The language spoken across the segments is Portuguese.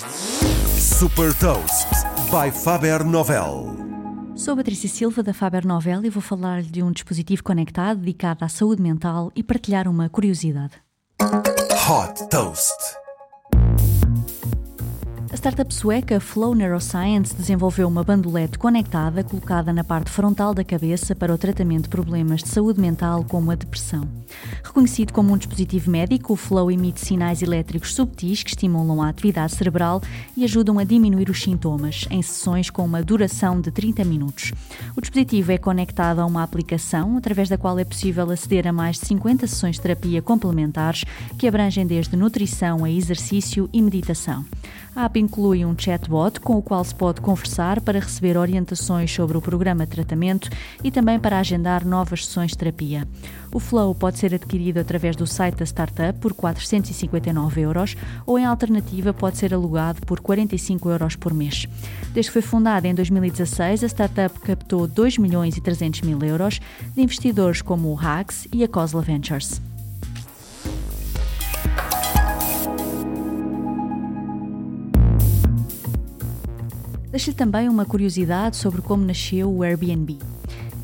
Super Toast by Faber Novel. Sou Patrícia Silva da Faber Novel e vou falar-lhe de um dispositivo conectado dedicado à saúde mental e partilhar uma curiosidade. Hot Toast. A startup sueca Flow Neuroscience desenvolveu uma bandolete conectada colocada na parte frontal da cabeça para o tratamento de problemas de saúde mental como a depressão. Reconhecido como um dispositivo médico, o Flow emite sinais elétricos subtis que estimulam a atividade cerebral e ajudam a diminuir os sintomas, em sessões com uma duração de 30 minutos. O dispositivo é conectado a uma aplicação através da qual é possível aceder a mais de 50 sessões de terapia complementares que abrangem desde nutrição a exercício e meditação. A app inclui um chatbot com o qual se pode conversar para receber orientações sobre o programa de tratamento e também para agendar novas sessões de terapia. O Flow pode ser adquirido através do site da startup por 459 euros ou, em alternativa, pode ser alugado por 45 euros por mês. Desde que foi fundada em 2016, a startup captou 2 milhões e 300 mil euros de investidores como o Hags e a Cosla Ventures. Deixo-lhe também uma curiosidade sobre como nasceu o Airbnb.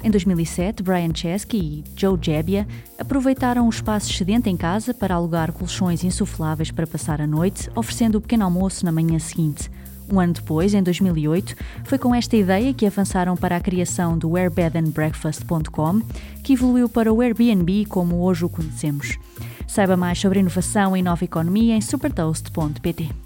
Em 2007, Brian Chesky e Joe Jebbia aproveitaram o espaço excedente em casa para alugar colchões insufláveis para passar a noite, oferecendo o pequeno almoço na manhã seguinte. Um ano depois, em 2008, foi com esta ideia que avançaram para a criação do airbedandbreakfast.com, que evoluiu para o Airbnb como hoje o conhecemos. Saiba mais sobre inovação e nova economia em supertoast.pt.